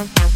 Okay.